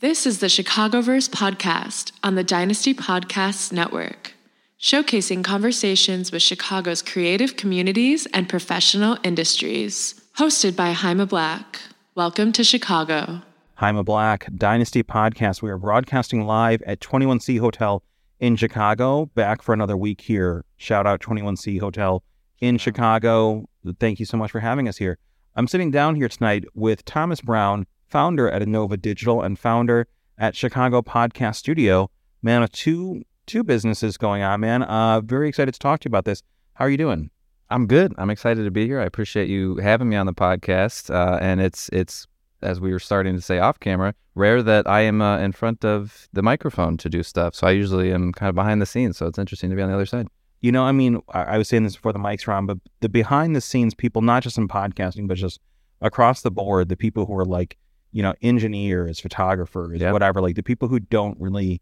This is the Chicagoverse podcast on the Dynasty Podcasts Network, showcasing conversations with Chicago's creative communities and professional industries. Hosted by Jaime Black. Welcome to Chicago. Jaime Black, Dynasty Podcast. We are broadcasting live at 21C Hotel in Chicago. Back for another week here. Shout out 21C Hotel in Chicago. Thank you so much for having us here. I'm sitting down here tonight with Thomas Brown, founder at Innova Digital and founder at Chicago Podcast Studio. Man, with two two businesses going on, man. Uh, very excited to talk to you about this. How are you doing? I'm good. I'm excited to be here. I appreciate you having me on the podcast. Uh, and it's it's as we were starting to say off camera, rare that I am uh, in front of the microphone to do stuff. So I usually am kind of behind the scenes. So it's interesting to be on the other side. You know, I mean, I, I was saying this before the mics were on, but the behind the scenes people, not just in podcasting, but just across the board, the people who are like, you know, engineers, photographers, Yep. whatever, like the people who don't really,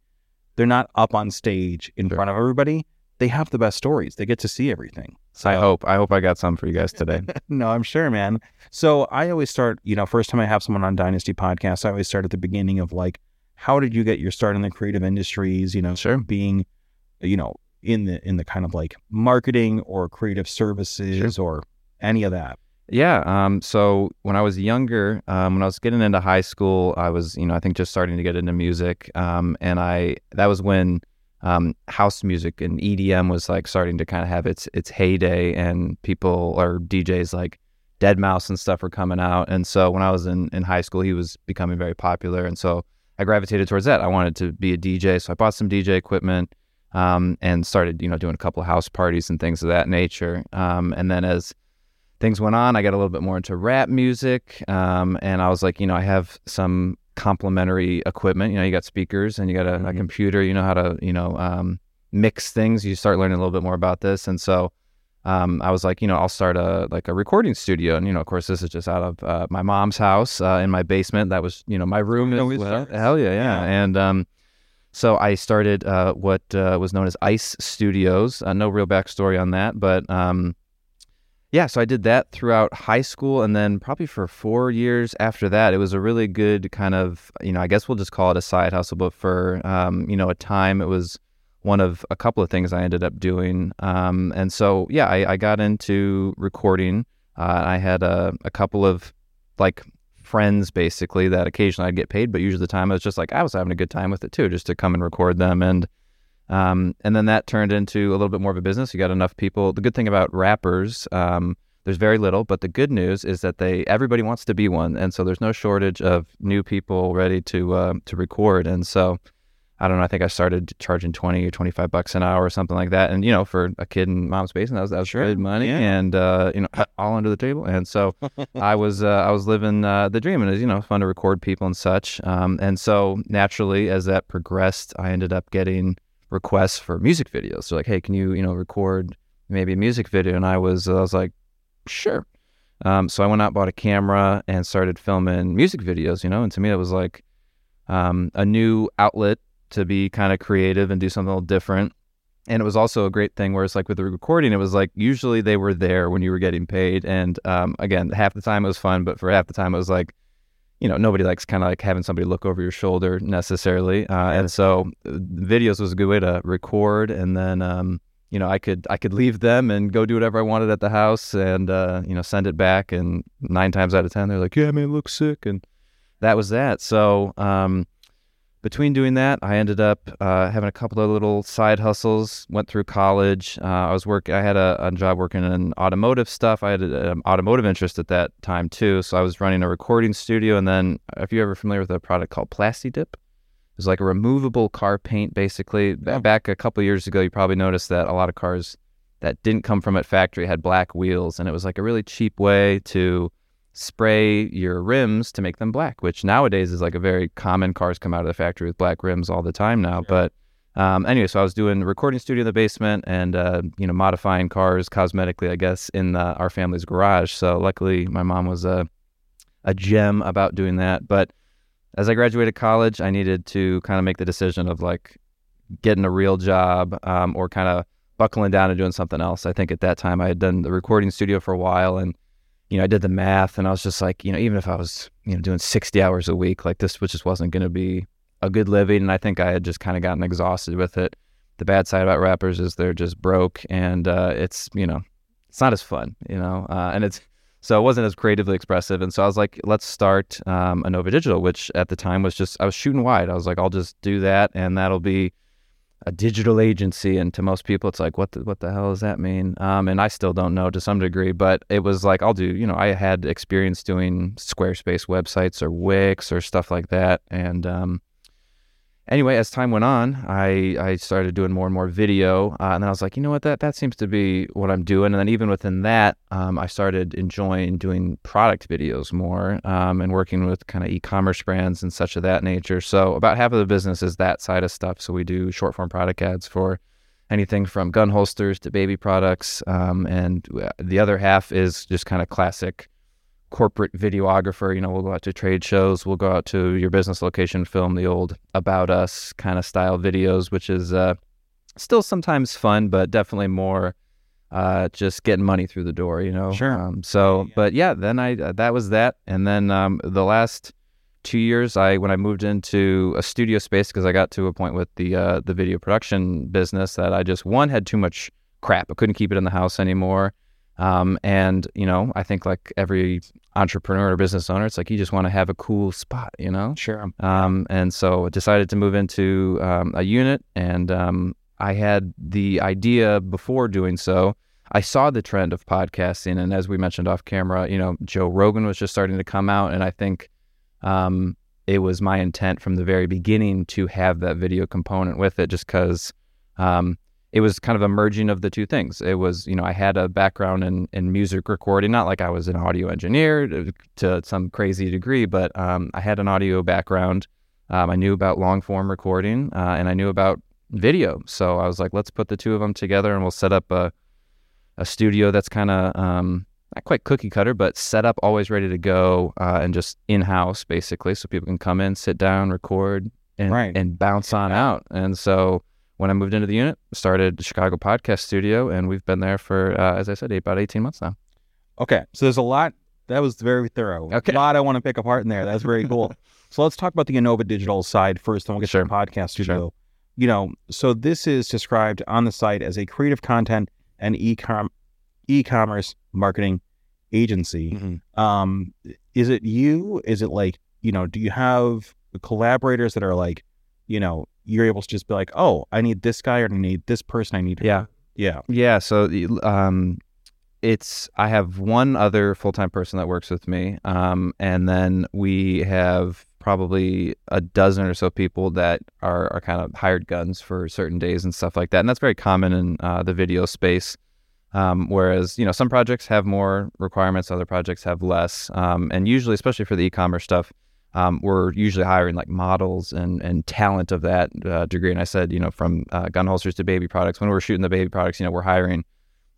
they're not up on stage in Sure. front of everybody. They have the best stories. They get to see everything. So I hope I hope I got some for you guys today. no, I'm sure, man. So I always start, you know, first time I have someone on Dynasty podcast, I always start at the beginning of like, how did you get your start in the creative industries? You know, Sure. being, you know, in the in the kind of like marketing or creative services or any of that. Yeah. Um, so when I was younger, um, when I was getting into high school, I was, you know, I think just starting to get into music. Um, and I, that was when um, house music and EDM was like starting to kind of have its its heyday, and people or DJs like Deadmau5 and stuff were coming out. And so when I was in in high school, he was becoming very popular, and so I gravitated towards that. I wanted to be a DJ, so I bought some DJ equipment. Um, and started, you know, doing a couple of house parties and things of that nature. Um, and then as things went on, I got a little bit more into rap music. Um, and I was like, you know, I have some complementary equipment. You know, you got speakers and you got a, a Mhm. computer. You know how to, you know, um, mix things. You start learning a little bit more about this. And so um, I was like, you know, I'll start a like a recording studio. And you know, of course, this is just out of uh, my mom's house uh, in my basement. That was, you know, my room. It as always well. Hell yeah, yeah. Yeah. And um, so I started uh, what uh, was known as Ice Studios. Uh, no real backstory on that, but um, yeah, so I did that throughout high school, and then probably for four years after that, it was a really good kind of, you know, I guess we'll just call it a side hustle, but for um, you know a time, it was one of a couple of things I ended up doing. Um, and so yeah, I, I got into recording. Uh, I had a, a couple of like friends basically that occasionally I'd get paid, but usually the time I was just like I was having a good time with it too, just to come and record them and um, and then that turned into a little bit more of a business. You got enough people. The good thing about rappers, um, there's very little, but the good news is that they everybody wants to be one, and so there's no shortage of new people ready to uh, to record. And so I don't know. I think I started charging twenty or twenty five bucks an hour or something like that. And you know, for a kid in mom's basement, that was that was Sure, good money, yeah. and uh, you know, all under the table. And so I was uh, I was living uh, the dream, and it was you know fun to record people and such. Um, and so naturally, as that progressed, I ended up getting requests for music videos. So like, hey, can you you know record maybe a music video? And I was I was like, sure. Um, so I went out, bought a camera, and started filming music videos. You know, and to me, it was like um, a new outlet to be kind of creative and do something a little different. And it was also a great thing where it's like with the recording, it was like usually they were there when you were getting paid. And um, again, half the time it was fun, but for half the time it was like, you know, nobody likes kind of like having somebody look over your shoulder necessarily. Uh, and so uh, videos was a good way to record. And then, um, you know, I could I could leave them and go do whatever I wanted at the house and uh, you know send it back. And nine times out of ten, they're like, "Yeah, man, it looks sick," and that was that. So um, between doing that, I ended up uh, having a couple of little side hustles. Went through college. Uh, I was work. I had a, a job working in automotive stuff. I had an automotive interest at that time too. So I was running a recording studio. And then, if you're ever familiar with a product called PlastiDip, it's like a removable car paint. Basically, Yeah. back a couple years ago, you probably noticed that a lot of cars that didn't come from a factory had black wheels, and it was like a really cheap way to spray your rims to make them black, which nowadays is like a very common cars come out of the factory with black rims all the time now. But um, anyway, so I was doing recording studio in the basement and uh, you know modifying cars cosmetically, I guess, in the, our family's garage. So luckily, my mom was a a gem about doing that. But as I graduated college, I needed to kind of make the decision of like getting a real job um, or kind of buckling down and doing something else. I think at that time I had done the recording studio for a while and you know, I did the math and I was just like, you know, even if I was, you know, doing 60 hours a week, like this which just wasn't going to be a good living. And I think I had just kind of gotten exhausted with it. The bad side about rappers is they're just broke and uh, it's, you know, it's not as fun, you know, uh, and it's, so it wasn't as creatively expressive. And so I was like, let's start um, Innova Digital, which at the time was just, I was shooting wide. I was like, I'll just do that and that'll be a digital agency. And to most people, it's like, what the, what the hell does that mean? Um, and I still don't know to some degree, but it was like, I'll do, you know, I had experience doing Squarespace websites or Wix or stuff like that. And, um, anyway, as time went on, I, I started doing more and more video, uh, and then I was like, you know what, that that seems to be what I'm doing. And then even within that, um, I started enjoying doing product videos more um, and working with kind of e-commerce brands and such of that nature. So about half of the business is that side of stuff. So we do short form product ads for anything from gun holsters to baby products, um, and uh, the other half is just kind of classic corporate videographer. You know, we'll go out to trade shows, we'll go out to your business location, film the old about us kind of style videos, which is uh, still sometimes fun, but definitely more uh, just getting money through the door. You know, Sure. Um, so, Yeah, yeah. but yeah, then I uh, that was that, and then um, the last two years, I when I moved into a studio space because I got to a point with the uh, the video production business that I just one had too much crap. I couldn't keep it in the house anymore. Um, and you know, I think like every entrepreneur or business owner, it's like you just want to have a cool spot, you know. Sure. Um, and so I decided to move into um, a unit, and um, I had the idea before doing so. I saw the trend of podcasting, and as we mentioned off camera, you know, Joe Rogan was just starting to come out, and I think um, it was my intent from the very beginning to have that video component with it, just because um, it was kind of a merging of the two things. It was, you know, I had a background in, in music recording, not like I was an audio engineer to, to some crazy degree, but um, I had an audio background. Um, I knew about long form recording uh, and I knew about video. So I was like, let's put the two of them together and we'll set up a, a studio that's kind of um, not quite cookie cutter, but set up, always ready to go uh, and just in house basically. So people can come in, sit down, record, and, Right. and bounce on out. And so when I moved into the unit, started the Chicago Podcast Studio, and we've been there for, uh, as I said, about 18 months now. Okay. So there's a lot. That was very thorough. Okay. A lot I want to pick apart in there. That's very cool. so let's talk about the Innova Digital side first, and we'll get Sure. to the podcast Sure. studio. You know, so this is described on the site as a creative content and e-com e-commerce marketing agency. Um, is it you? Is it like you know? Do you have collaborators that are like, you know, you're able to just be like, oh, I need this guy or I need this person. I need Yeah. yeah, Yeah. So, um, it's I have one other full time person that works with me, um, and then we have probably a dozen or so people that are are kind of hired guns for certain days and stuff like that, and that's very common in uh, the video space. Um, whereas you know some projects have more requirements, other projects have less, um, and usually, especially for the e-commerce stuff, um, we're usually hiring like models and and talent of that uh, degree. And I said, you know, from uh, gun holsters to baby products. When we're shooting the baby products, you know, we're hiring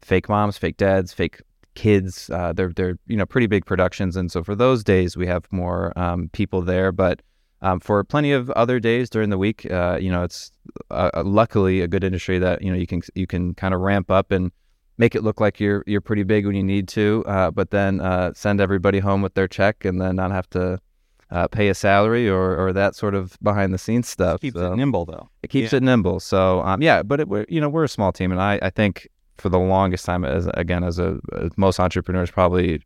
fake moms, fake dads, fake kids. Uh, they're they're you know pretty big productions, and so for those days we have more um, people there. But um, for plenty of other days during the week, uh, you know, it's uh, uh, luckily a good industry that you know you can you can kind of ramp up and make it look like you're you're pretty big when you need to, uh, but then uh, send everybody home with their check and then not have to uh, pay a salary or, or that sort of behind the scenes stuff. keeps So it nimble though. it keeps Yeah. it nimble. So um, yeah, but it, we're, you know we're a small team, and I, I think for the longest time, as again as a as most entrepreneurs probably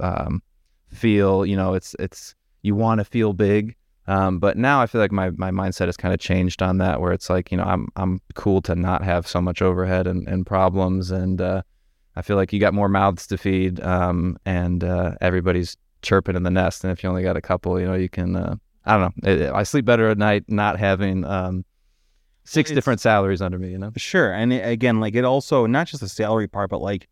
um, feel, you know, it's it's you want to feel big. Um, but now I feel like my, my mindset has kind of changed on that, where it's like you know I'm I'm cool to not have so much overhead and, and problems, and uh, I feel like you got more mouths to feed, um, and uh, everybody's chirping in the nest. And if you only got a couple, you know, you can uh, I don't know. It, I sleep better at night not having um, six it's- different salaries under me. You know. Sure, and it, again, like it also not just the salary part, but like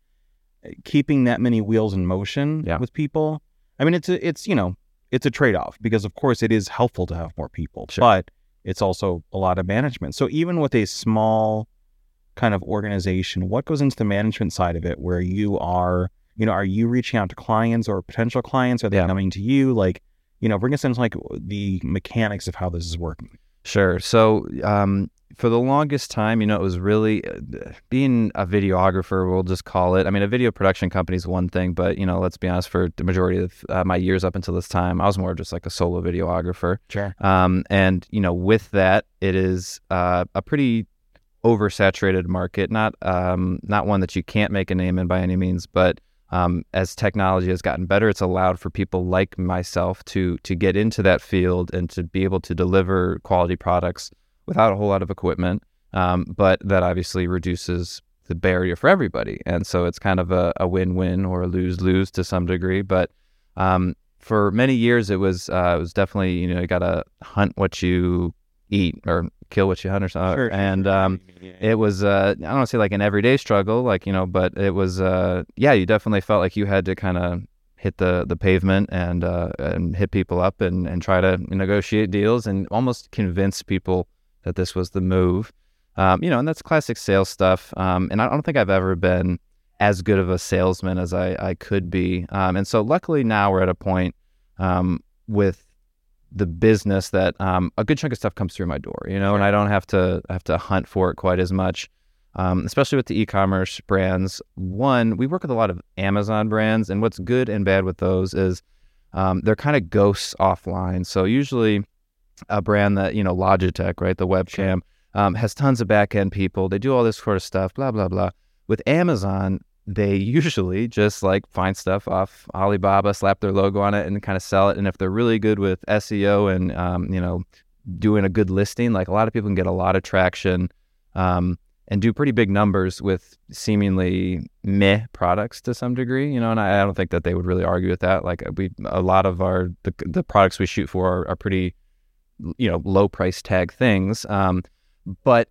keeping that many wheels in motion Yeah. with people. I mean, it's a, it's you know, it's a trade off because of course it is helpful to have more people, Sure. but it's also a lot of management. So even with a small kind of organization, what goes into the management side of it, where you are, you know, are you reaching out to clients or potential clients? Are they Yeah. coming to you? Like, you know, bring us into like the mechanics of how this is working. Sure. So, um, for the longest time, you know, it was really uh, being a videographer, we'll just call it. I mean, a video production company is one thing, but, you know, let's be honest, for the majority of uh, my years up until this time, I was more just like a solo videographer. Sure. Um, and, you know, with that, it is uh, a pretty oversaturated market, not um, not one that you can't make a name in by any means, but um, as technology has gotten better, it's allowed for people like myself to to get into that field and to be able to deliver quality products without a whole lot of equipment, um, but that obviously reduces the barrier for everybody. And so it's kind of a, a win-win or a lose-lose to some degree. But um, for many years, it was uh, it was definitely you know you got to hunt what you eat or kill what you hunt or something. Sure. And um, it was uh, I don't want to say like an everyday struggle, like you know, but it was uh, yeah, you definitely felt like you had to kind of hit the the pavement and uh, and hit people up and and try to negotiate deals and almost convince people that this was the move. Um, you know, and that's classic sales stuff. Um, and I don't think I've ever been as good of a salesman as I, I could be. Um, and so luckily now we're at a point um, with the business that um, a good chunk of stuff comes through my door, you know, and I don't have to have to hunt for it quite as much. Um, especially with the e-commerce brands. One, we work with a lot of Amazon brands, and what's good and bad with those is they're kind of ghosts offline. So usually a brand that you know Logitech, right? The webcam um, has tons of back end people. They do all this sort of stuff. Blah blah blah. With Amazon, they usually just like find stuff off Alibaba, slap their logo on it, and kind of sell it. And if they're really good with SEO and um, you know doing a good listing, like a lot of people can get a lot of traction. Um, and do pretty big numbers with seemingly meh products to some degree, you know. And I, I, don't think that they would really argue with that. Like we, a lot of our the, the products we shoot for are, are pretty you know low price tag things um, but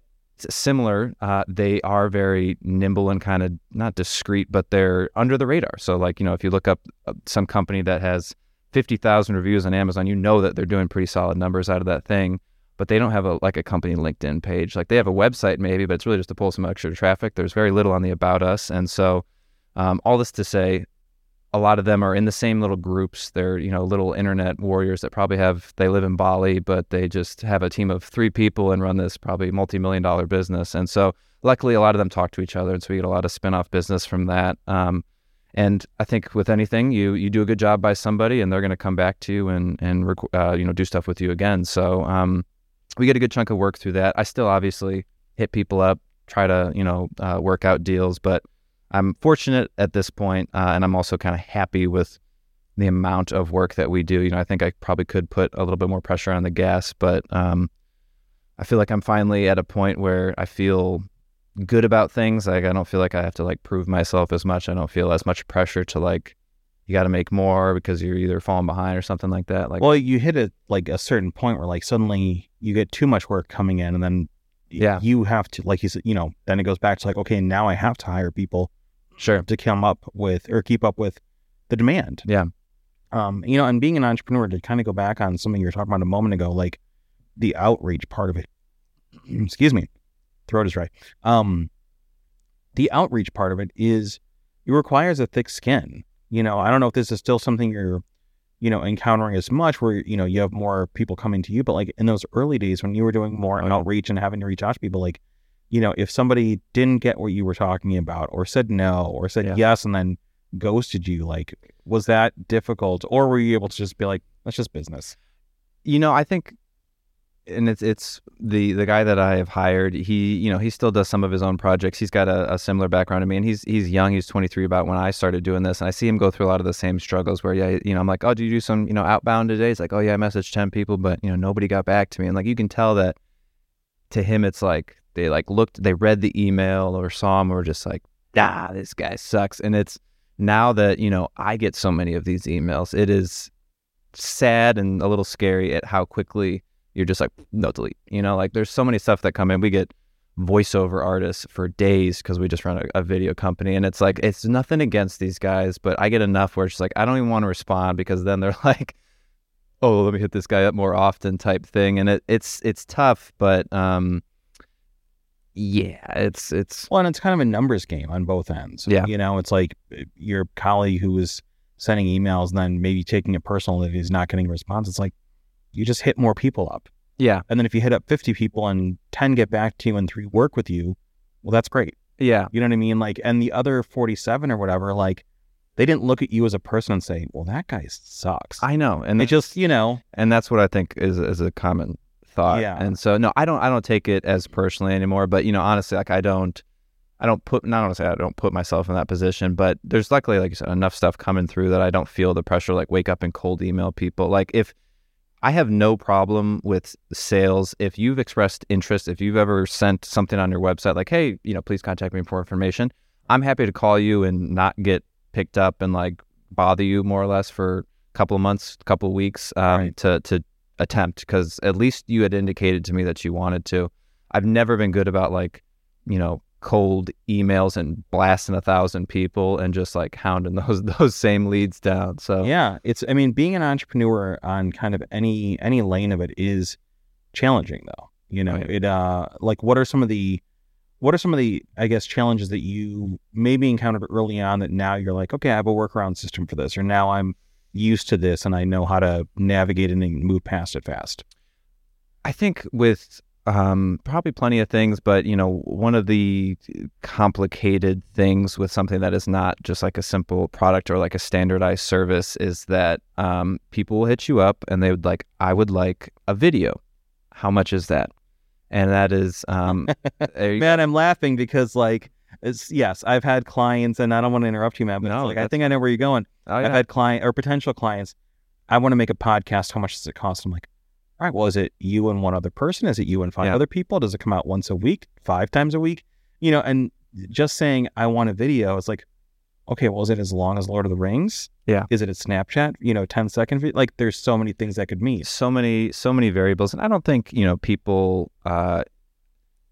similar uh, they are very nimble and kind of not discreet but they're under the radar. So like you know if you look up some company that has 50,000 reviews on Amazon you know that they're doing pretty solid numbers out of that thing but they don't have a like a company LinkedIn page. Like they have a website maybe but it's really just to pull some extra traffic. There's very little on the about us. And so um, all this to say a lot of them are in the same little groups. They're, you know, little internet warriors that probably have, they live in Bali, but they just have a team of three people and run this probably multi million dollar business. And so, luckily, a lot of them talk to each other. And so, we get a lot of spin off business from that. Um, and I think with anything, you you do a good job by somebody, and they're going to come back to you and and uh, you know do stuff with you again. So um, we get a good chunk of work through that. I still obviously hit people up, try to you know uh, work out deals, but I'm fortunate at this point, uh, and I'm also kind of happy with the amount of work that we do. You know, I think I probably could put a little bit more pressure on the gas, but um, I feel like I'm finally at a point where I feel good about things. Like I don't feel like I have to like prove myself as much. I don't feel as much pressure to like you got to make more because you're either falling behind or something like that. Like, well, you hit a like a certain point where like suddenly you get too much work coming in, and then yeah, you have to like you said, you know, then it goes back to like okay, now I have to hire people sure to come up with or keep up with the demand. Yeah. Um, you know, and being an entrepreneur to kind of go back on something you were talking about a moment ago, like the outreach part of it. Excuse me, throat is dry. Um, the outreach part of it is it requires a thick skin. You know, I don't know if this is still something you're, you know, encountering as much where, you know, you have more people coming to you, but like in those early days when you were doing more outreach and having to reach out to people, like you know, if somebody didn't get what you were talking about or said no or said yeah. yes and then ghosted you, like, was that difficult or were you able to just be like, that's just business? You know, I think, and it's, it's the, the guy that I have hired, he, you know, he still does some of his own projects. He's got a, a similar background to me and he's, he's young. He's 23 about when I started doing this. And I see him go through a lot of the same struggles where, yeah, you know, I'm like, oh, do you do some, you know, outbound today? He's like, oh yeah, I messaged 10 people, but you know, nobody got back to me. And like, you can tell that to him, it's like, they like looked, they read the email or saw him, or just like, ah, this guy sucks. And it's now that you know I get so many of these emails, it is sad and a little scary at how quickly you're just like no delete. You know, like there's so many stuff that come in. We get voiceover artists for days because we just run a, a, video company and it's like it's nothing against these guys but i get enough where it's like i don't even want to respond because then they're like oh let me hit this guy up more often type thing and it, it's it's tough but um yeah, it's it's well, and it's kind of a numbers game on both ends. Yeah, you know, it's like uh, your colleague who is sending emails and then maybe taking it personal that he's not getting a response. It's like you just hit more people up. Yeah. And then if you hit up 50 people and 10 get back to you and three work with you, well, that's great. Yeah. You know what I mean? Like, and the other 47 or whatever, like, they didn't look at you as a person and say, well, that guy sucks. I know. And they just, you know, and that's what I think is is a common thought. Yeah. And so no, I don't I don't take it as personally anymore. But you know, honestly, like I don't I don't put not say I don't put myself in that position, but there's luckily, like you said, enough stuff coming through that I don't feel the pressure like wake up and cold email people. Like if I have no problem with sales. If you've expressed interest, if you've ever sent something on your website like, hey, you know, please contact me for information, I'm happy to call you and not get picked up and like bother you more or less for a couple of months, a couple of weeks um, Right. to to attempt because at least you had indicated to me that you wanted to. I've never been good about like, you know, cold emails and blasting a thousand people and just like hounding those those same leads down. So yeah, it's, I mean, being an entrepreneur on kind of any, any lane of it is challenging though. You know, Right. it, uh, like, what are some of the, what are some of the, I guess, challenges that you maybe encountered early on that now you're like, okay, I have a workaround system for this, or now I'm used to this and I know how to navigate and move past it fast? I think with um, probably plenty of things, but you know, one of the complicated things with something that is not just like a simple product or like a standardized service is that um, people will hit you up and they would like, I would like a video. How much is that? And that is, um, Man, I'm laughing because like it's yes, I've had clients, and I don't want to interrupt you, man, but it's No, like I think I know where you're going. oh, I've had client or potential clients. I want to make a podcast. How much does it cost? I'm like, all right, well, is it you and one other person? Is it you and five Yeah. other people? Does it come out once a week, five times a week? You know, and just saying I want a video, it's like, okay, well, is it as long as Lord of the Rings? Yeah. Is it a Snapchat? You know, 10 second video? Like, there's so many things that could mean. so many so many variables and i don't think you know people uh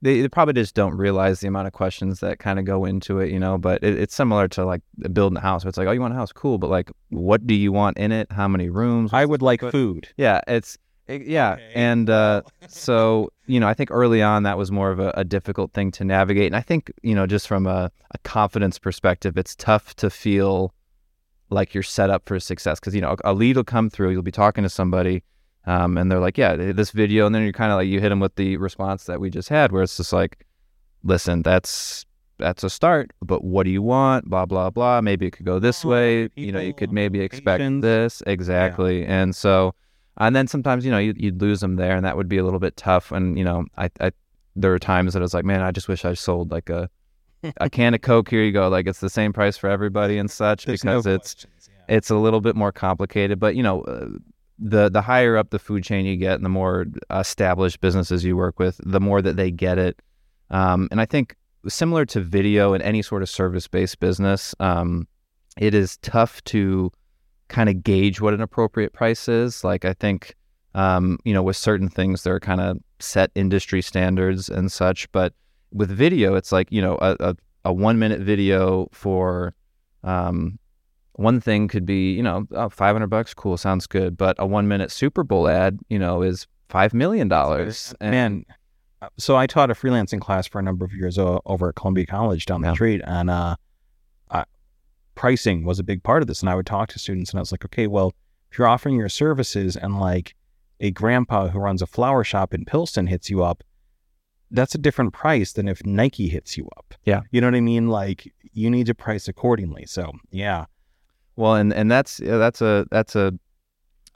they, they probably just don't realize the amount of questions that kind of go into it you know but it, it's similar to like building a house where it's like oh you want a house? Cool but like what do you want in it? How many rooms? I would like But- food. yeah it's it- yeah Okay, and uh so you know i think early on that was more of a, a difficult thing to navigate and i think you know just from a, a confidence perspective it's tough to feel like you're set up for success because you know a lead will come through you'll be talking to somebody um, and they're like yeah this video and then you're kind of like you hit them with the response that we just had where it's just like listen that's that's a start but what do you want? Blah blah blah. Maybe it could go this Oh, way. you know you could maybe expect this. Exactly. And so and then sometimes you know you'd, you'd lose them there and that would be a little bit tough. And you know I, I there were times that I was like man I just wish I sold like a a can of Coke. Here you go. Like it's the same price for everybody and such There's because no it's yeah. it's a little bit more complicated. But you know uh, the the higher up the food chain you get and the more established businesses you work with the more that they get it. Um, and i think similar to video and any sort of service based business um, it is tough to kind of gauge what an appropriate price is. Like i think um, you know with certain things there are kind of set industry standards and such but with video it's like you know a, a, a one minute video for um, one thing could be, you know, oh, 500 bucks, cool, sounds good. But a one minute Super Bowl ad, you know, is $5 million. And- Man, uh, so I taught a freelancing class for a number of years over at Columbia College down the Yeah. street, and uh, uh, pricing was a big part of this. And I would talk to students, and I was like, okay, well, if you're offering your services, and like a grandpa who runs a flower shop in Pilsen hits you up, that's a different price than if Nike hits you up. Yeah. you know what I mean. Like you need to price accordingly. So yeah, Well, and, and that's, yeah, that's a, that's a,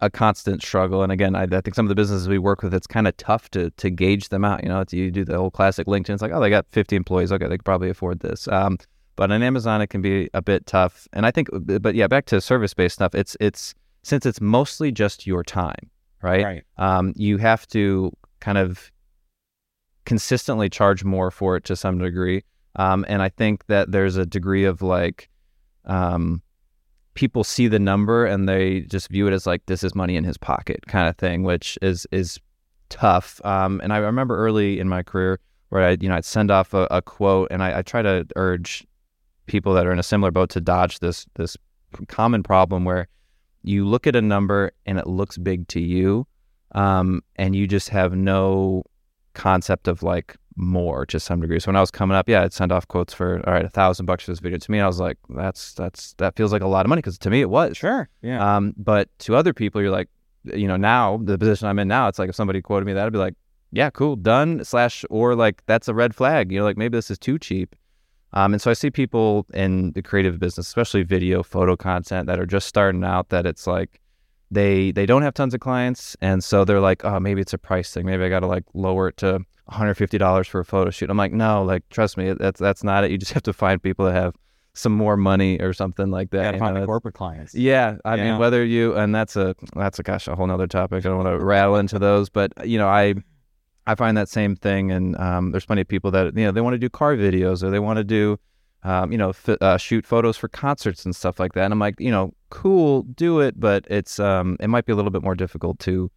a constant struggle. And again, I, I think some of the businesses we work with, it's kind of tough to, to gauge them out. You know, it's, you do the whole classic LinkedIn. It's like, oh, they got 50 employees. Okay. They could probably afford this. Um, but on Amazon, it can be a bit tough. And I think, but yeah, back to service based stuff. It's, it's, since it's mostly just your time, right? right. um, you have to kind of consistently charge more for it to some degree. Um, and I think that there's a degree of like, um, people see the number and they just view it as like this is money in his pocket kind of thing, which is is tough. Um, and I remember early in my career where I, you know, I'd send off a, a quote and I, I try to urge people that are in a similar boat to dodge this this common problem where you look at a number and it looks big to you, um, and you just have no concept of like more to some degree. So when I was coming up, yeah, I'd send off quotes for all right, a thousand bucks for this video. To me, I was like, that's that's that feels like a lot of money because to me it was. Sure. Yeah. Um, but to other people, you're like, you know, now the position I'm in now, it's like if somebody quoted me that, I'd be like, yeah, cool, done. Slash, or like that's a red flag. You know, like maybe this is too cheap. Um, and so I see people in the creative business, especially video, photo content, that are just starting out. That it's like they they don't have tons of clients, and so they're like, oh, maybe it's a price thing. Maybe I got to like lower it to 150 dollars for a photo shoot. I'm like, no, like trust me, that's that's not it. You just have to find people that have some more money or something like that. You find know, the corporate clients. yeah, I Yeah. mean, whether you and that's a that's a gosh a whole nother topic. I don't want to rattle into those, but you know, I I find that same thing, and um, there's plenty of people that you know they want to do car videos or they want to do um, you know f- uh, shoot photos for concerts and stuff like that. And I'm like, you know, cool, do it, but it's um it might be a little bit more difficult to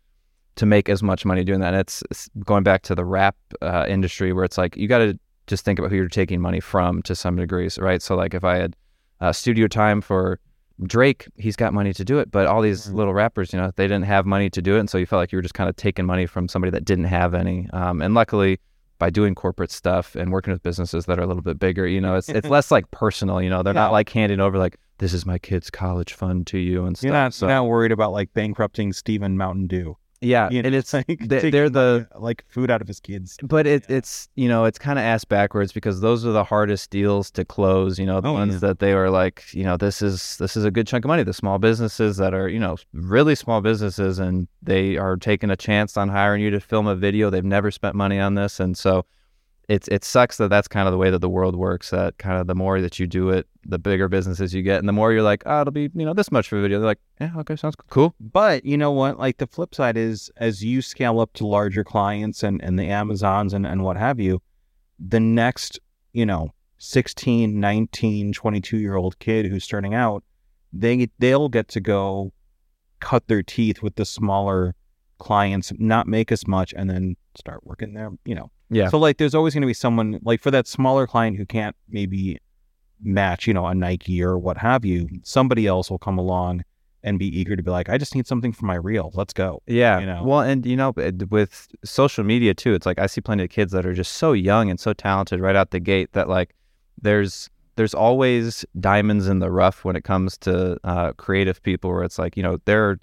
to make as much money doing that. And it's, it's going back to the rap uh, industry where it's like you got to just think about who you're taking money from to some degrees, right? So like if I had uh, studio time for Drake, he's got money to do it, but all these Mhm. little rappers, you know, they didn't have money to do it, and so you felt like you were just kind of taking money from somebody that didn't have any. Um, and luckily, by doing corporate stuff and working with businesses that are a little bit bigger, you know, it's it's less like personal. You know, they're Yeah. not like handing over like this is my kid's college fund to you and stuff. You're not, so not worried about like bankrupting Stephen Mountain Dew. yeah, You know, and it's like they, they're the like food out of his kids. but it, Yeah. it's you know it's kind of ass backwards because those are the hardest deals to close you know the Oh, ones yeah. that they were like you know this is this is a good chunk of money the small businesses that are you know really small businesses and they are taking a chance on hiring you to film a video they've never spent money on this and so it's it sucks that that's kind of the way that the world works that kind of the more that you do it the bigger businesses you get and the more you're like oh it'll be you know this much for a video they're like yeah okay sounds cool But you know what? Like the flip side is as you scale up to larger clients and, and the Amazons and, and what have you, the next, you know, 16, 19, 22 year old kid who's starting out, they they'll get to go cut their teeth with the smaller clients, not make as much, and then start working there, you know. yeah So like there's always going to be someone like for that smaller client who can't maybe match, you know, a Nike or what have you, somebody else will come along and be eager to be like, I just need something for my reel. Let's go. Yeah. you know? Well, and you know, with social media too, it's like I see plenty of kids that are just so young and so talented right out the gate that like there's there's always diamonds in the rough when it comes to uh, creative people. Where it's like you know there are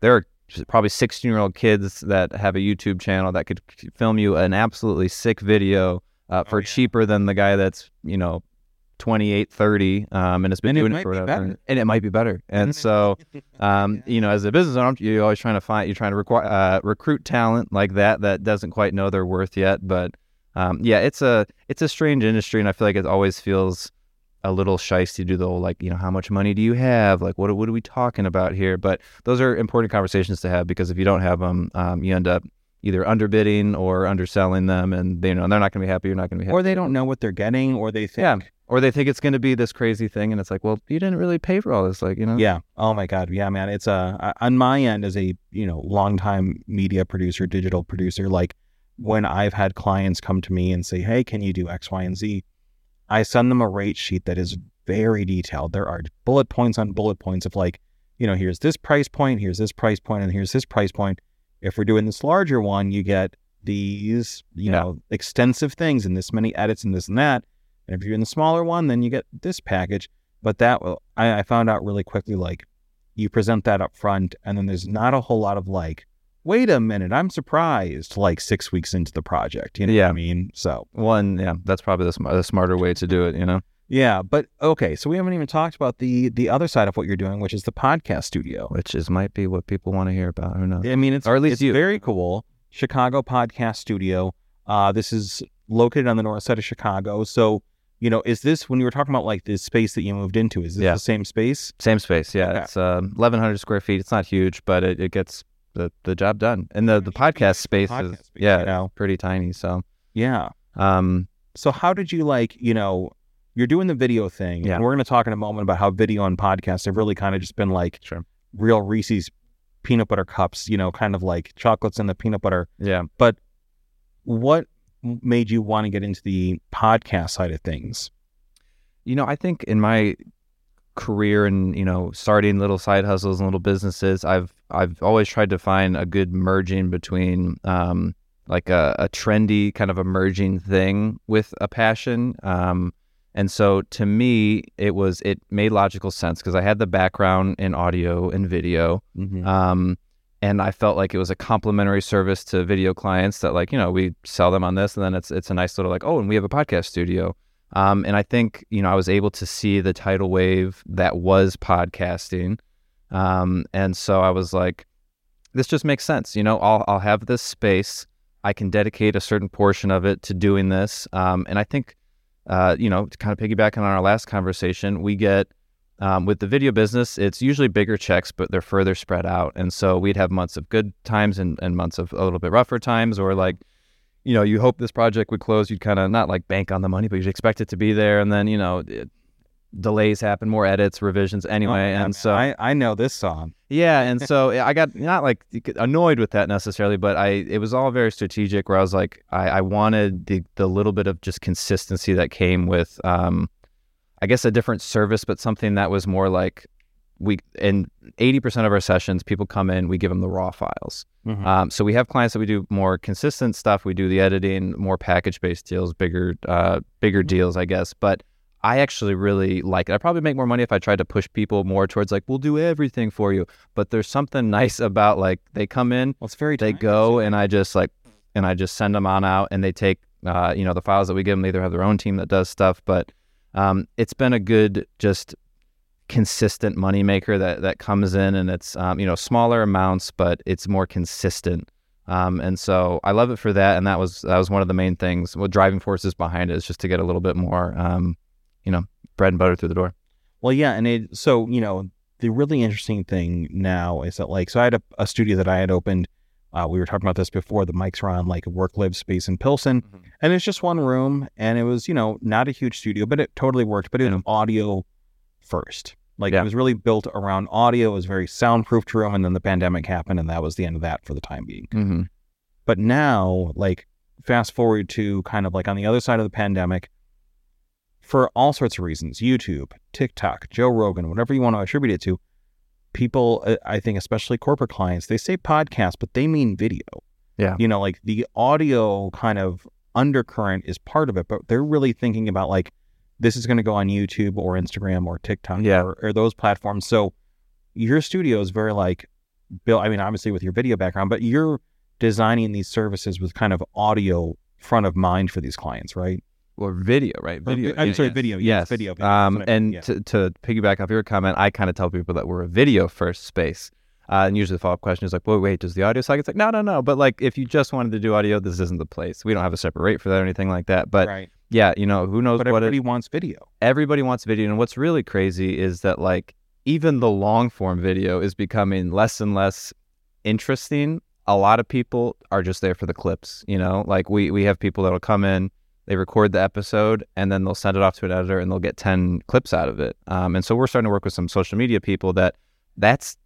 there are probably 16 year old kids that have a YouTube channel that could film you an absolutely sick video uh, for Oh, yeah. cheaper than the guy that's you know 28 30 um, and has been And it doing might it for be whatever better. and it might be better and so um, you know, as a business owner, you're always trying to find, you're trying to require, uh, recruit talent like that that doesn't quite know their worth yet. But um, yeah, it's a it's a strange industry, and I feel like it always feels a little shisty to do the whole like, you know, how much money do you have? Like, what what are we talking about here? But those are important conversations to have because if you don't have them, um, you end up either underbidding or underselling them, and they, you know they're not going to be happy. You're not going to be happy. or they don't know what they're getting, or they think, Yeah. or they think it's going to be this crazy thing, and it's like, well, you didn't really pay for all this, like you know. Yeah. Oh my God. Yeah, man. It's a on my end as a you know longtime media producer, digital producer. Like when I've had clients come to me and say, "Hey, can you do X, Y, and Z?" I send them a rate sheet that is very detailed. There are bullet points on bullet points of like, you know, here's this price point, here's this price point, and here's this price point. If we're doing this larger one, you get these, you Yeah. know, extensive things and this many edits and this and that. And if you're in the smaller one, then you get this package. But that will, I, I found out really quickly, like you present that up front, and then there's not a whole lot of like, wait a minute, I'm surprised. Like six weeks into the project, you know Yeah. what I mean? So One, yeah, that's probably the, sm- the smarter way to do it. You know. yeah, but okay, so we haven't even talked about the the other side of what you're doing, which is the podcast studio. which is might be what people want to hear about. Who knows? I mean, it's Or at least it's you. very cool. Chicago Podcast Studio. Uh, this is located on the north side of Chicago. So, you know, is this when you were talking about like this space that you moved into? Is this Yeah. the same space? Same space, yeah. Okay. It's um, 1,100 square feet. It's not huge, but it, it gets the, the job done. And the, the podcast space Podcast is space, yeah, you know? pretty tiny. So Yeah. um, So, how did you like? You know, you're doing the video thing, Yeah. and we're going to talk in a moment about how video and podcasts have really kind of just been like Sure. real Reese's peanut butter cups. You know, kind of like chocolates in the peanut butter. yeah. But what made you want to get into the podcast side of things? You know, I think in my career and you know starting little side hustles and little businesses, I've I've always tried to find a good merging between um, like a, a trendy kind of emerging thing with a passion. Um, and so to me, it was it made logical sense because I had the background in audio and video. Mm-hmm. Um, and I felt like it was a complimentary service to video clients that like you know we sell them on this and then it's it's a nice little like oh and we have a podcast studio um, and I think you know I was able to see the tidal wave that was podcasting. Um, and so I was like this just makes sense you know I'll I'll have this space. I can dedicate a certain portion of it to doing this. Um, and I think uh, you know to kind of piggyback on our last conversation we get um, with the video business, it's usually bigger checks, but they're further spread out. And so we'd have months of good times and, and months of a little bit rougher times, or like, you know, you hope this project would close. You'd kind of not like bank on the money, but you'd expect it to be there. And then, you know, it, delays happen, more edits, revisions anyway. Oh, and so I, I know this song. yeah, and so I got not like annoyed with that necessarily, but I it was all very strategic. Where I was like, I, I wanted the the little bit of just consistency that came with, um, I guess, a different service, but something that was more like we in eighty percent of our sessions, people come in, we give them the raw files. Mhm. Um, so we have clients that we do more consistent stuff. We do the editing, more package based deals, bigger uh, bigger deals, I guess. But I actually really like it. I probably make more money if I tried to push people more towards like we'll do everything for you. But there's something nice about like they come in, well, it's very. they go, and I just like and I just send them on out, and they take uh, you know the files that we give them. They either have their own team that does stuff, but um, it's been a good just consistent moneymaker that that comes in and it's um, you know smaller amounts but it's more consistent um, and so I love it for that and that was that was one of the main things what driving forces behind it is just to get a little bit more um, you know bread and butter through the door Well, yeah, and it so you know the really interesting thing now is that like so I had a, a studio that I had opened. Uh, we were talking about this before. The mics were on like a work live space in Pilsen, Mhm. and it's just one room, and it was you know not a huge studio, but it totally worked. But it was audio first. Like Yeah. it was really built around audio. It was very soundproofed room, and then the pandemic happened, and that was the end of that for the time being. mm-hmm. But now, like, fast forward to kind of like on the other side of the pandemic, for all sorts of reasons YouTube, TikTok, Joe Rogan, whatever you want to attribute it to, people, uh, I think, especially corporate clients, they say podcast, but they mean video. Yeah. You know, like the audio kind of undercurrent is part of it, but they're really thinking about like, this is going to go on YouTube or Instagram or TikTok Yeah. or, or those platforms. So your studio is very like, Bill, I mean, obviously with your video background, but you're designing these services with kind of audio front of mind for these clients, right? or video right video vi- I'm sorry, video, yes, yes video, video, um, that's I meant, and yeah. to, to piggyback off your comment I kind of tell people that we're a video first space uh, and usually the follow-up question is like well wait does the audio suck it's like no no no but like if you just wanted to do audio this isn't the place we don't have a separate rate for that or anything like that but right. Yeah you know who knows But what it, everybody wants video. everybody wants video and what's really crazy is that like even the long form video is becoming less and less interesting. A lot of people are just there for the clips you know? Like we we have people that'll come in they record the episode and then they'll send it off to an editor and they'll get 10 clips out of it. Um, and so we're starting to work with some social media people that that's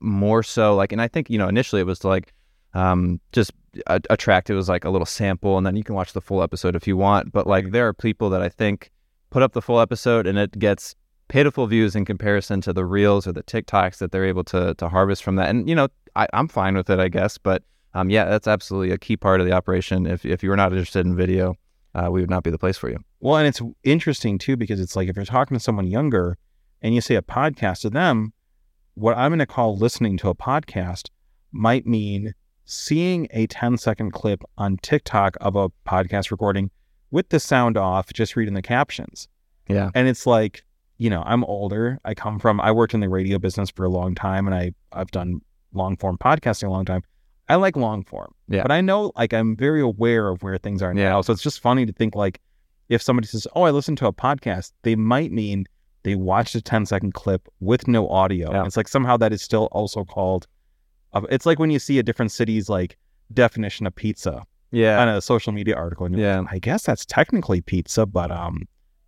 more so like and i think you know initially it was to like um, just a- attract it was like a little sample and then you can watch the full episode if you want but like there are people that i think put up the full episode and it gets pitiful views in comparison to the reels or the TikToks that they're able to to harvest from that. And you know, I, I'm fine with it, I guess. But um, yeah, that's absolutely a key part of the operation. If if you were not interested in video, uh, we would not be the place for you. Well, and it's interesting too because it's like if you're talking to someone younger and you say a podcast to them, what I'm going to call listening to a podcast might mean seeing a 10 second clip on TikTok of a podcast recording with the sound off, just reading the captions. Yeah. And it's like, you know, I'm older. I come from, I worked in the radio business for a long time and I, I've done long form podcasting a long time. I like long form. Yeah. But I know, like, I'm very aware of where things are Yeah. now. So it's just funny to think, like, if somebody says, Oh, I listened to a podcast, they might mean they watched a 10 second clip with no audio. Yeah. It's like somehow that is still also called, uh, it's like when you see a different city's like definition of pizza Yeah. on a social media article. And you're Yeah. like, I guess that's technically pizza, but um,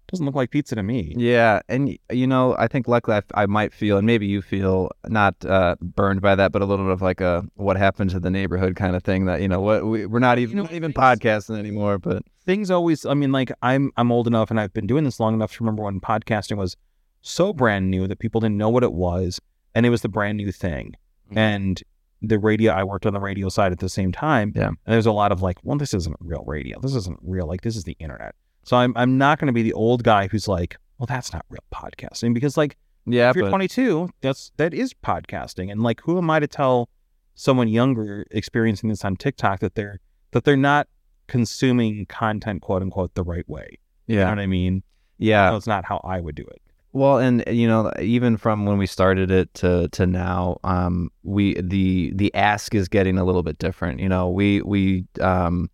doesn't look like pizza to me. Yeah, and you know, I think luckily I, I might feel, and maybe you feel not uh, burned by that, but a little bit of like a what happened to the neighborhood kind of thing. That you know, what we, we're not even know, not even podcasting anymore. But things always i mean like i'm i'm old enough and i've been doing this long enough to remember when podcasting was so brand new that people didn't know what it was and it was the brand new thing Mhm. and the radio i worked on the radio side at the same time Yeah. and there's a lot of like well this isn't real radio this isn't real like this is the internet so i'm, I'm not going to be the old guy who's like well that's not real podcasting because like yeah, if you're but 22 that's that is podcasting and like who am i to tell someone younger experiencing this on TikTok that they're that they're not consuming content quote unquote the right way. You know Yeah. what I mean? Yeah. No, it's not how I would do it. Well, and you know, even from when we started it to to now, um, we the the ask is getting a little bit different. You know, we we um,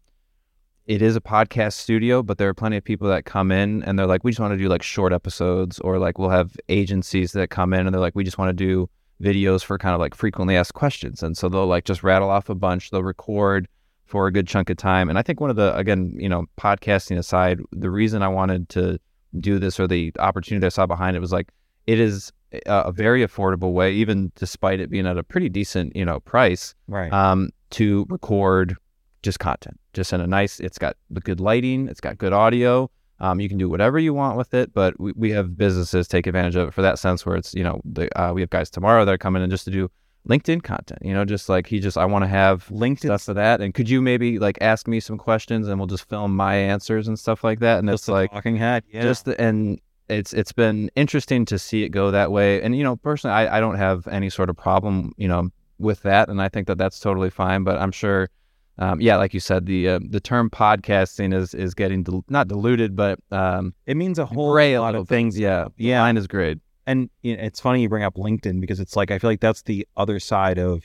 it is a podcast studio, but there are plenty of people that come in and they're like, we just want to do like short episodes, or like we'll have agencies that come in and they're like, we just want to do videos for kind of like frequently asked questions, and so they'll like just rattle off a bunch. They'll record for a good chunk of time, and I think one of the again, you know, podcasting aside, the reason I wanted to do this or the opportunity I saw behind it was like it is a, a very affordable way, even despite it being at a pretty decent, you know, price, Right. um, to record just content, just in a nice. It's got the good lighting, it's got good audio. Um, you can do whatever you want with it, but we, we have businesses take advantage of it for that sense where it's you know the, uh, we have guys tomorrow that are coming in just to do LinkedIn content. You know, just like he just I want to have LinkedIn stuff for that, and could you maybe like ask me some questions and we'll just film my answers and stuff like that, and just it's like talking head. Yeah. just the, and it's it's been interesting to see it go that way and you know personally I, I don't have any sort of problem you know with that and i think that that's totally fine but i'm sure um, yeah like you said the uh, the term podcasting is is getting dil- not diluted but um it means a whole gray a lot of things. yeah Yeah. mine is great And it's funny you bring up LinkedIn because it's like I feel like that's the other side of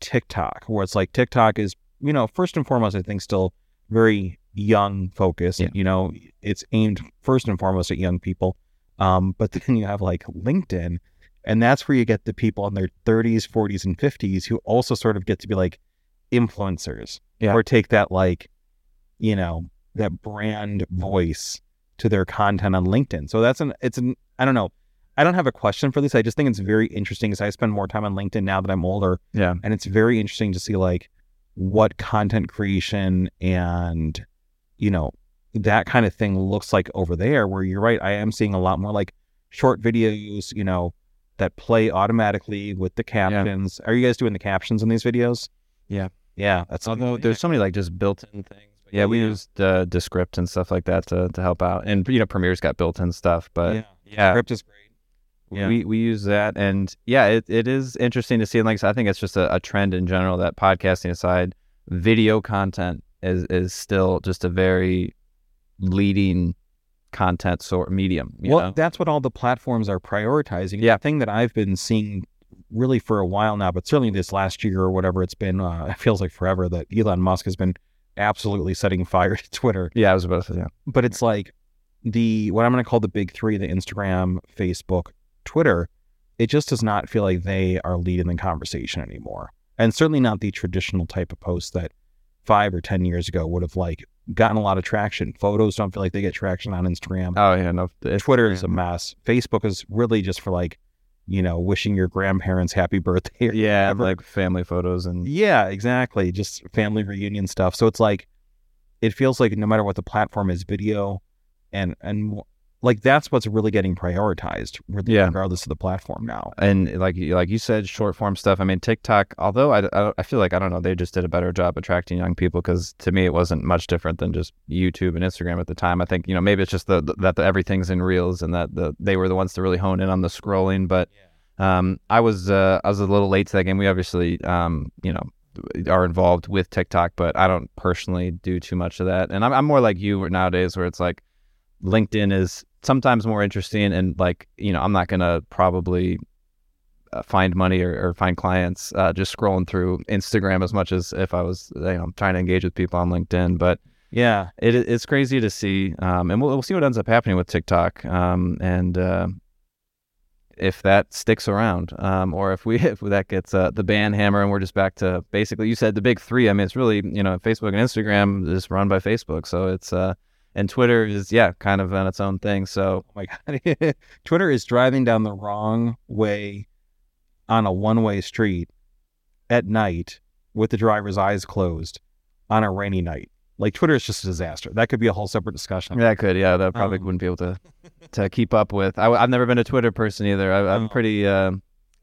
TikTok, where it's like TikTok is, you know, first and foremost, I think still very young focused. Yeah. You know, it's aimed first and foremost at young people. Um, but then you have like LinkedIn, and that's where you get the people in their 30s, 40s, and 50s who also sort of get to be like influencers Yeah. or take that like, you know, that brand voice to their content on LinkedIn. So that's an it's an I don't know. I don't have a question for this. I just think it's very interesting because I spend more time on LinkedIn now that I'm older, yeah and it's very interesting to see like what content creation and you know that kind of thing looks like over there. Where you're right, I am seeing a lot more like short videos, you know, that play automatically with the captions. Are you guys doing the captions in these videos? Yeah. yeah. That's although there's so many like just built-in things but yeah we Yeah. used uh, descript and stuff like that to, to help out and you know premiere's got built-in stuff but yeah, yeah script is great. Yeah. We we use that, and yeah, it, it is interesting to see. And like I said, I think it's just a, a trend in general that podcasting aside, video content is is still just a very leading content sort medium. You well, know? that's what all the platforms are prioritizing. Yeah. The thing that I've been seeing really for a while now, but certainly this last year or whatever it's been, uh, it feels like forever that Elon Musk has been absolutely setting fire to Twitter. yeah, I was about to say, yeah, But it's like the what I'm going to call the big three: the Instagram, Facebook, Twitter. It just does not feel like they are leading the conversation anymore, and certainly not the traditional type of post that five or ten years ago would have like gotten a lot of traction. Photos don't feel like they get traction on Instagram. oh yeah, no, Twitter is a mess. Facebook is really just for like, you know, wishing your grandparents happy birthday. yeah, whatever. like family photos and Yeah, exactly. Just family reunion stuff. So it's like, it feels like no matter what the platform is, video, and and like that's what's really getting prioritized, really, Yeah. regardless of the platform now. and like you- like you said, short form stuff. I mean, TikTok. Although I, I, I feel like I don't know, they just did a better job attracting young people because to me it wasn't much different than just YouTube and Instagram at the time. I think you know maybe it's just the, that the, everything's in reels and that the they were the ones to really hone in on the scrolling. But um, I was uh, I was a little late to that game. We obviously um, you know are involved with TikTok, but I don't personally do too much of that. And I'm I'm more like you nowadays, where it's like LinkedIn is sometimes more interesting and like you know i'm not gonna probably uh, find money or, or find clients uh, just scrolling through instagram as much as if i was you know trying to engage with people on linkedin but Yeah, it, it's crazy to see um, and we'll, we'll see what ends up happening with tiktok um, and uh, if that sticks around um, or if we if that gets uh, the ban hammer and we're just back to basically you said the big three i mean it's really you know facebook and instagram is run by facebook so it's uh and twitter is yeah kind of on its own thing so oh my god, Twitter is driving down the wrong way on a one-way street at night with the driver's eyes closed on a rainy night. Like Twitter is just a disaster. That could be a whole separate discussion. That could, yeah. That probably Um, wouldn't be able to to keep up with. I, have never been a Twitter person either. I, I'm Oh. pretty, uh,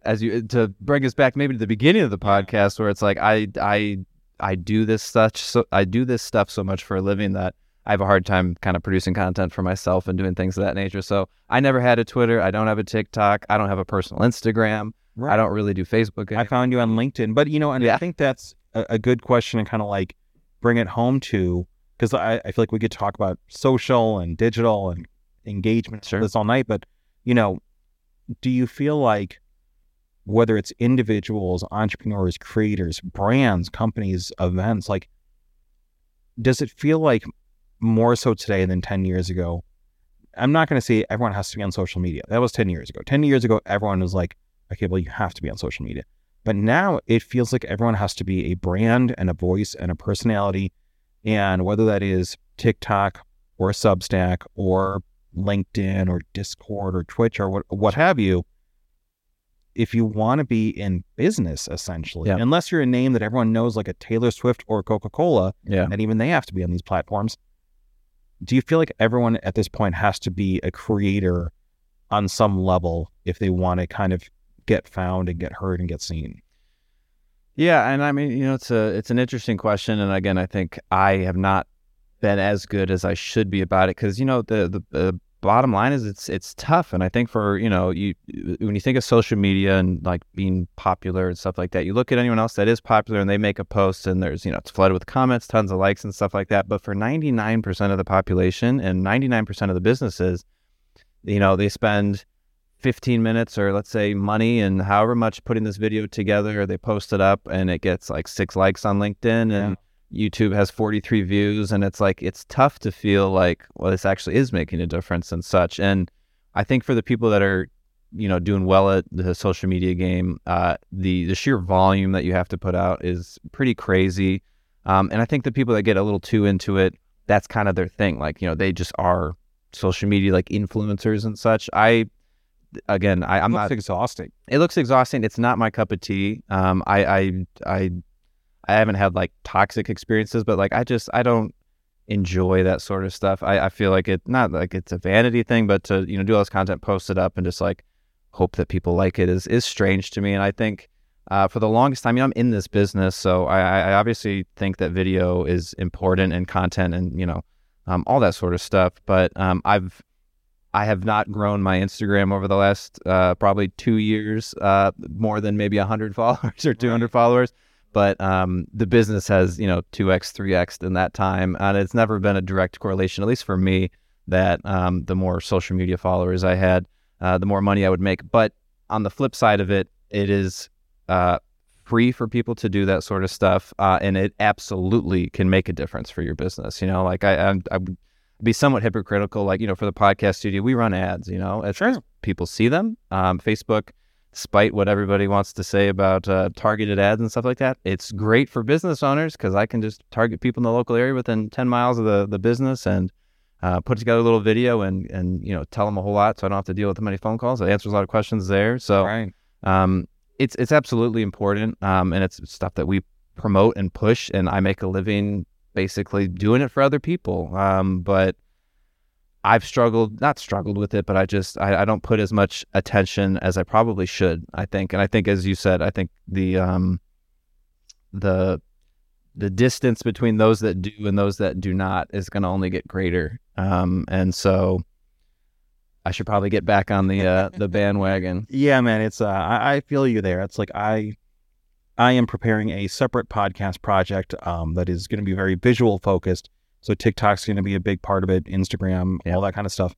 as you to bring us back maybe to the beginning of the podcast, where it's like I I I do this such so I do this stuff so much for a living that I have a hard time kind of producing content for myself and doing things of that nature. So I never had a Twitter. I don't have a TikTok. I don't have a personal Instagram. I don't really do Facebook. I found you on LinkedIn, but you know, and I think that's a, a good question and kind of like bring it home to because I, I feel like we could talk about social and digital and engagement Sure. this all night, but you know, do you feel like whether it's individuals, entrepreneurs, creators, brands, companies, events, like does it feel like more so today than 10 years ago? I'm not going to say everyone has to be on social media. That was 10 years ago. 10 years ago, everyone was like, okay, well, you have to be on social media. But now it feels like everyone has to be a brand and a voice and a personality. And whether that is TikTok or Substack or LinkedIn or Discord or Twitch or what, what have you, if you want to be in business, essentially, Yeah. unless you're a name that everyone knows, like a Taylor Swift or Coca Cola, Yeah. and even they have to be on these platforms. Do you feel like everyone at this point has to be a creator on some level if they want to kind of get found and get heard and get seen? Yeah, and I mean, you know, it's a it's an interesting question, and again, I think I have not been as good as I should be about it because you know the, the the bottom line is it's it's tough, and I think for you know you when you think of social media and like being popular and stuff like that, you look at anyone else that is popular and they make a post and there's you know it's flooded with comments, tons of likes and stuff like that, but for ninety nine percent of the population and ninety nine percent of the businesses, you know, they spend 15 minutes or let's say money and however much putting this video together they post it up and it gets like six likes on linkedin and youtube has 43 views and it's like it's tough to feel like well this actually is making a difference and such and i think for the people that are you know doing well at the social media game uh, the the sheer volume that you have to put out is pretty crazy um, and i think the people that get a little too into it that's kind of their thing like you know they just are social media like influencers and such i again I, i'm Looks not exhausting. it looks exhausting. It's not my cup of tea. Um, I, I, I, I haven't had like toxic experiences, but like I just I don't enjoy that sort of stuff. I, I feel like it not like it's a vanity thing, but to you know do all this content, post it up, and just like hope that people like it is is strange to me. And I think uh, for the longest time, you know, I'm in this business, so I, I obviously think that video is important and content and you know um, all that sort of stuff. But um, I've I have not grown my Instagram over the last uh, probably two years, uh, more than maybe 100 followers or 200 followers. But um, the business has, you know, 2x, 3x in that time. And it's never been a direct correlation, at least for me, that um, the more social media followers I had, uh, the more money I would make. But on the flip side of it, it is uh, free for people to do that sort of stuff. Uh, and it absolutely can make a difference for your business. You know, like I, I, would be somewhat hypocritical. Like, you know, for the podcast studio, we run ads, you know, Sure. people see them. Um, Facebook, despite what everybody wants to say about uh, targeted ads and stuff like that, it's great for business owners because I can just target people in the local area within 10 miles of the, the business and uh, put together a little video and, and, you know, tell them a whole lot so I don't have to deal with many phone calls. It answers a lot of questions there. So, Right. um, it's it's absolutely important, um, and it's stuff that we promote and push, and I make a living basically doing it for other people. Um, but I've struggled, not struggled with it, but I just I, I don't put as much attention as I probably should. I think, and I think as you said, I think the um, the the distance between those that do and those that do not is going to only get greater. Um, and so I should probably get back on the uh, the bandwagon. Yeah, man. It's uh, I, I feel you there. It's like I, I am preparing a separate podcast project um, that is going to be very visual focused. So TikTok's going to be a big part of it, Instagram, Yeah. all that kind of stuff.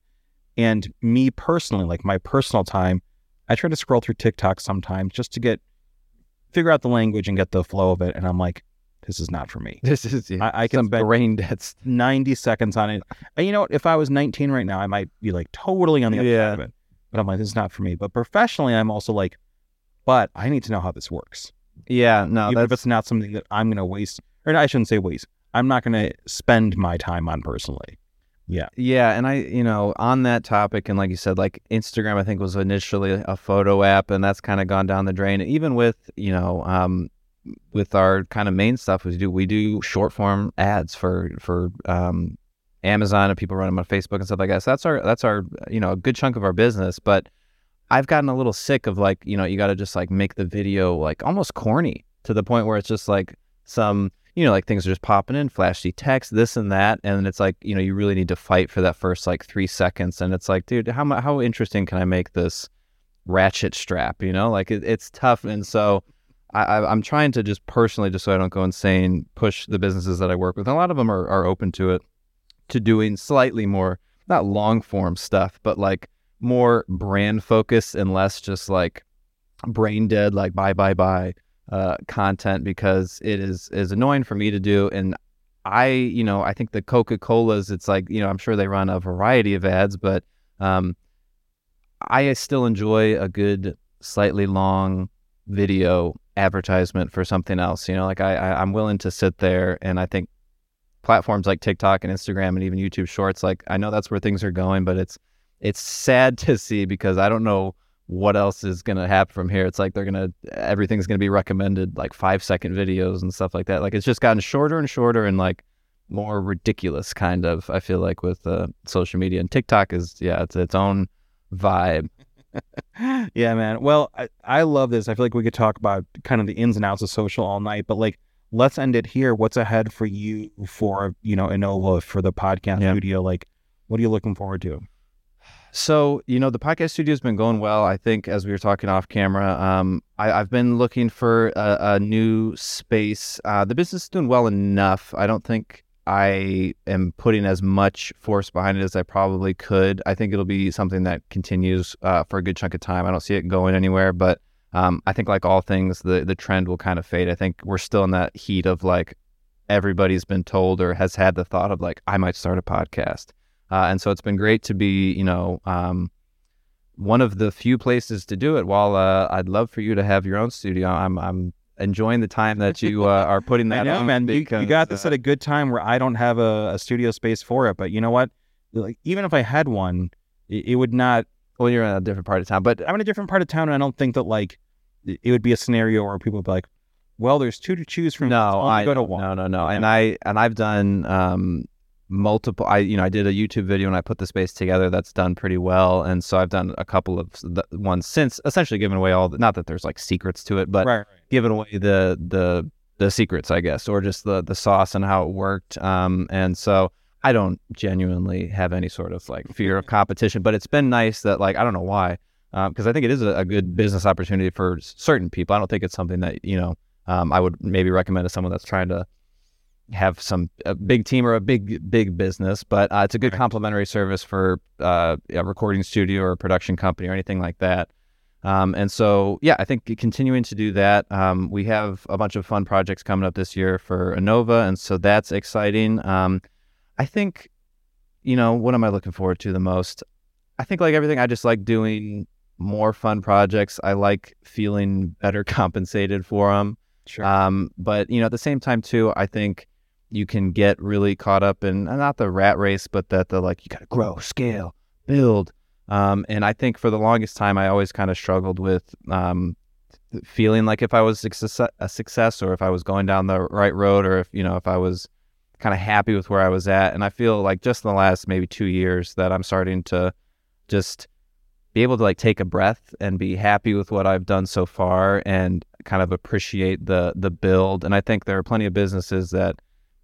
And me personally, like my personal time, I try to scroll through TikTok sometimes just to get figure out the language and get the flow of it. And I'm like, this is not for me. This is yeah, I, I can bet brain dead. 90 seconds on it. And you know what? If I was 19 right now, I might be like totally on the other Yeah. side of it. But I'm like, this is not for me. But professionally, I'm also like, but I need to know how this works. Yeah, no, Even if that's it's not something that I'm going to waste, or I shouldn't say waste. I'm not going to spend my time on personally. yeah, Yeah. and I, you know, on that topic, and like you said, like Instagram, I think was initially a photo app, and that's kind of gone down the drain. Even with, you know, um, with our kind of main stuff we do, we do short form ads for for um, Amazon and people run them on Facebook and stuff like that. So that's our that's our you know a good chunk of our business, but I've gotten a little sick of like you know you got to just like make the video like almost corny to the point where it's just like some you know like things are just popping in flashy text this and that and it's like you know you really need to fight for that first like three seconds and it's like dude how how interesting can I make this ratchet strap, you know, like it, it's tough. And so I, I'm trying to just personally, just so I don't go insane, push the businesses that I work with. And a lot of them are, are open to it, to doing slightly more, not long form stuff, but like more brand focused and less just like brain dead, like bye, bye, bye uh, content because it is is annoying for me to do. And I, you know, I think the Coca Colas, it's like, you know, I'm sure they run a variety of ads, but um, I still enjoy a good, slightly long video advertisement for something else. You know, like I, I I'm willing to sit there, and I think platforms like TikTok and Instagram and even YouTube Shorts, like I know that's where things are going, but it's it's sad to see because I don't know what else is going to happen from here. It's like they're going to everything's going to be recommended like 5 second videos and stuff like that. Like it's just gotten shorter and shorter and like more ridiculous kind of I feel like with uh, social media and TikTok is yeah, it's its own vibe. yeah, man. Well, I, I love this. I feel like we could talk about kind of the ins and outs of social all night, but like let's end it here. What's ahead for you for, you know, Innova for the podcast yeah. studio? Like what are you looking forward to? So, you know, the podcast studio has been going well. I think as we were talking off camera, um, I, have been looking for a, a new space. Uh, the business is doing well enough. I don't think I am putting as much force behind it as I probably could. I think it'll be something that continues uh, for a good chunk of time. I don't see it going anywhere, but um, I think like all things, the the trend will kind of fade. I think we're still in that heat of like everybody's been told or has had the thought of like I might start a podcast, uh, and so it's been great to be you know um, one of the few places to do it. While uh, I'd love for you to have your own studio, I'm I'm enjoying the time that you uh, are putting that I know, on. man. Because, you, you, got this uh, at a good time where I don't have a, a, studio space for it. But you know what? Like even if I had one, it, it, would not. Well, you're in a different part of town, but I'm in a different part of town, and I don't think that like it would be a scenario where people would be like, "Well, there's two to choose from. No, I go to one. No, no, no. And I and I've done um, multiple i you know i did a youtube video and i put the space together. That's done pretty well. And so i've done a couple of the ones since essentially giving away all the not that there's like secrets to it but right, right. giving away the the the secrets i guess or just the the sauce and how it worked. Um and so i don't genuinely have any sort of like fear of competition but it's been nice that like i don't know why because um, i think it is a, a, good business opportunity for certain people. I don't think it's something that you know um, i would maybe recommend to someone that's trying to have some a big team or a big big business, but uh, it's a good right. complementary service for uh, a recording studio or a production company or anything like that. Um, and so, yeah, I think continuing to do that. Um, we have a bunch of fun projects coming up this year for Innova, and so that's exciting. Um, I think, you know, what am I looking forward to the most? I think, like everything, I just like doing more fun projects. I like feeling better compensated for them. Sure. Um, but you know, at the same time, too, I think you can get really caught up in not the rat race, but that the like you got to grow, scale, build. Um, and I think for the longest time, I always kind of struggled with um, feeling like if I was a success or if I was going down the right road or if you know if I was kind of happy with where I was at. And I feel like just in the last maybe two years that I'm starting to just be able to like take a breath and be happy with what I've done so far and kind of appreciate the the build. And I think there are plenty of businesses that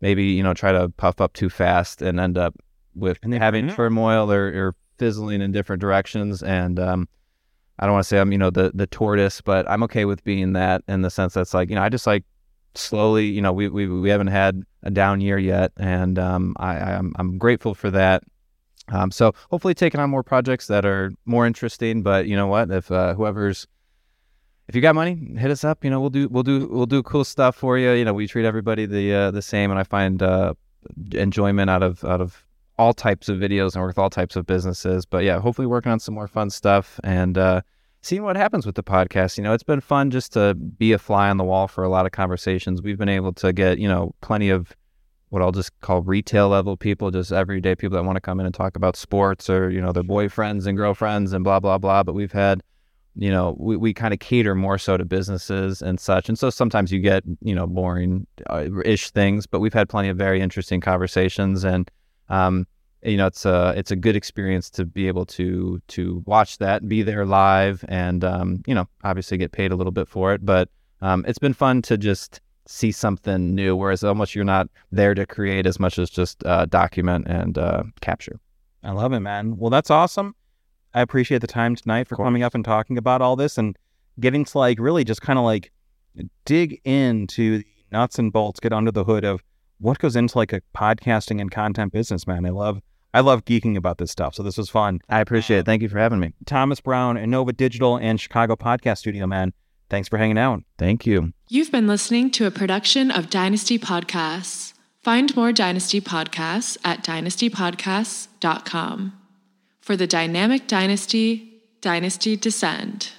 maybe you know try to puff up too fast and end up with having turmoil or, or, fizzling in different directions. And um, I don't want to say I'm you know the the tortoise, but I'm okay with being that in the sense that's like you know I just like slowly you know we we we haven't had a down year yet, and um, I I'm I'm grateful for that. Um, so hopefully taking on more projects that are more interesting. But you know what, if uh, whoever's if you got money, hit us up. You know, we'll do we'll do we'll do cool stuff for you. You know, we treat everybody the uh, the same, and I find uh, enjoyment out of out of all types of videos and with all types of businesses. But yeah, hopefully working on some more fun stuff and uh, seeing what happens with the podcast. You know, it's been fun just to be a fly on the wall for a lot of conversations. We've been able to get you know plenty of what I'll just call retail level people, just everyday people that want to come in and talk about sports or you know their boyfriends and girlfriends and blah blah blah. But we've had you know, we, we kind of cater more so to businesses and such. And so sometimes you get, you know, boring uh, ish things, but we've had plenty of very interesting conversations and, um, you know, it's a, it's a good experience to be able to, to watch that, be there live and, um, you know, obviously get paid a little bit for it, but, um, it's been fun to just see something new, whereas almost you're not there to create as much as just, uh, document and, uh, capture. I love it, man. Well, that's awesome. I appreciate the time tonight for coming up and talking about all this and getting to like really just kind of like dig into the nuts and bolts, get under the hood of what goes into like a podcasting and content business, man. I love I love geeking about this stuff. So this was fun. I appreciate it. Um, Thank you for having me. Thomas Brown, Innova Digital and Chicago Podcast Studio, man. Thanks for hanging out. Thank you. You've been listening to a production of Dynasty Podcasts. Find more Dynasty podcasts at dynastypodcasts.com. For the dynamic dynasty, Dynasty Descend.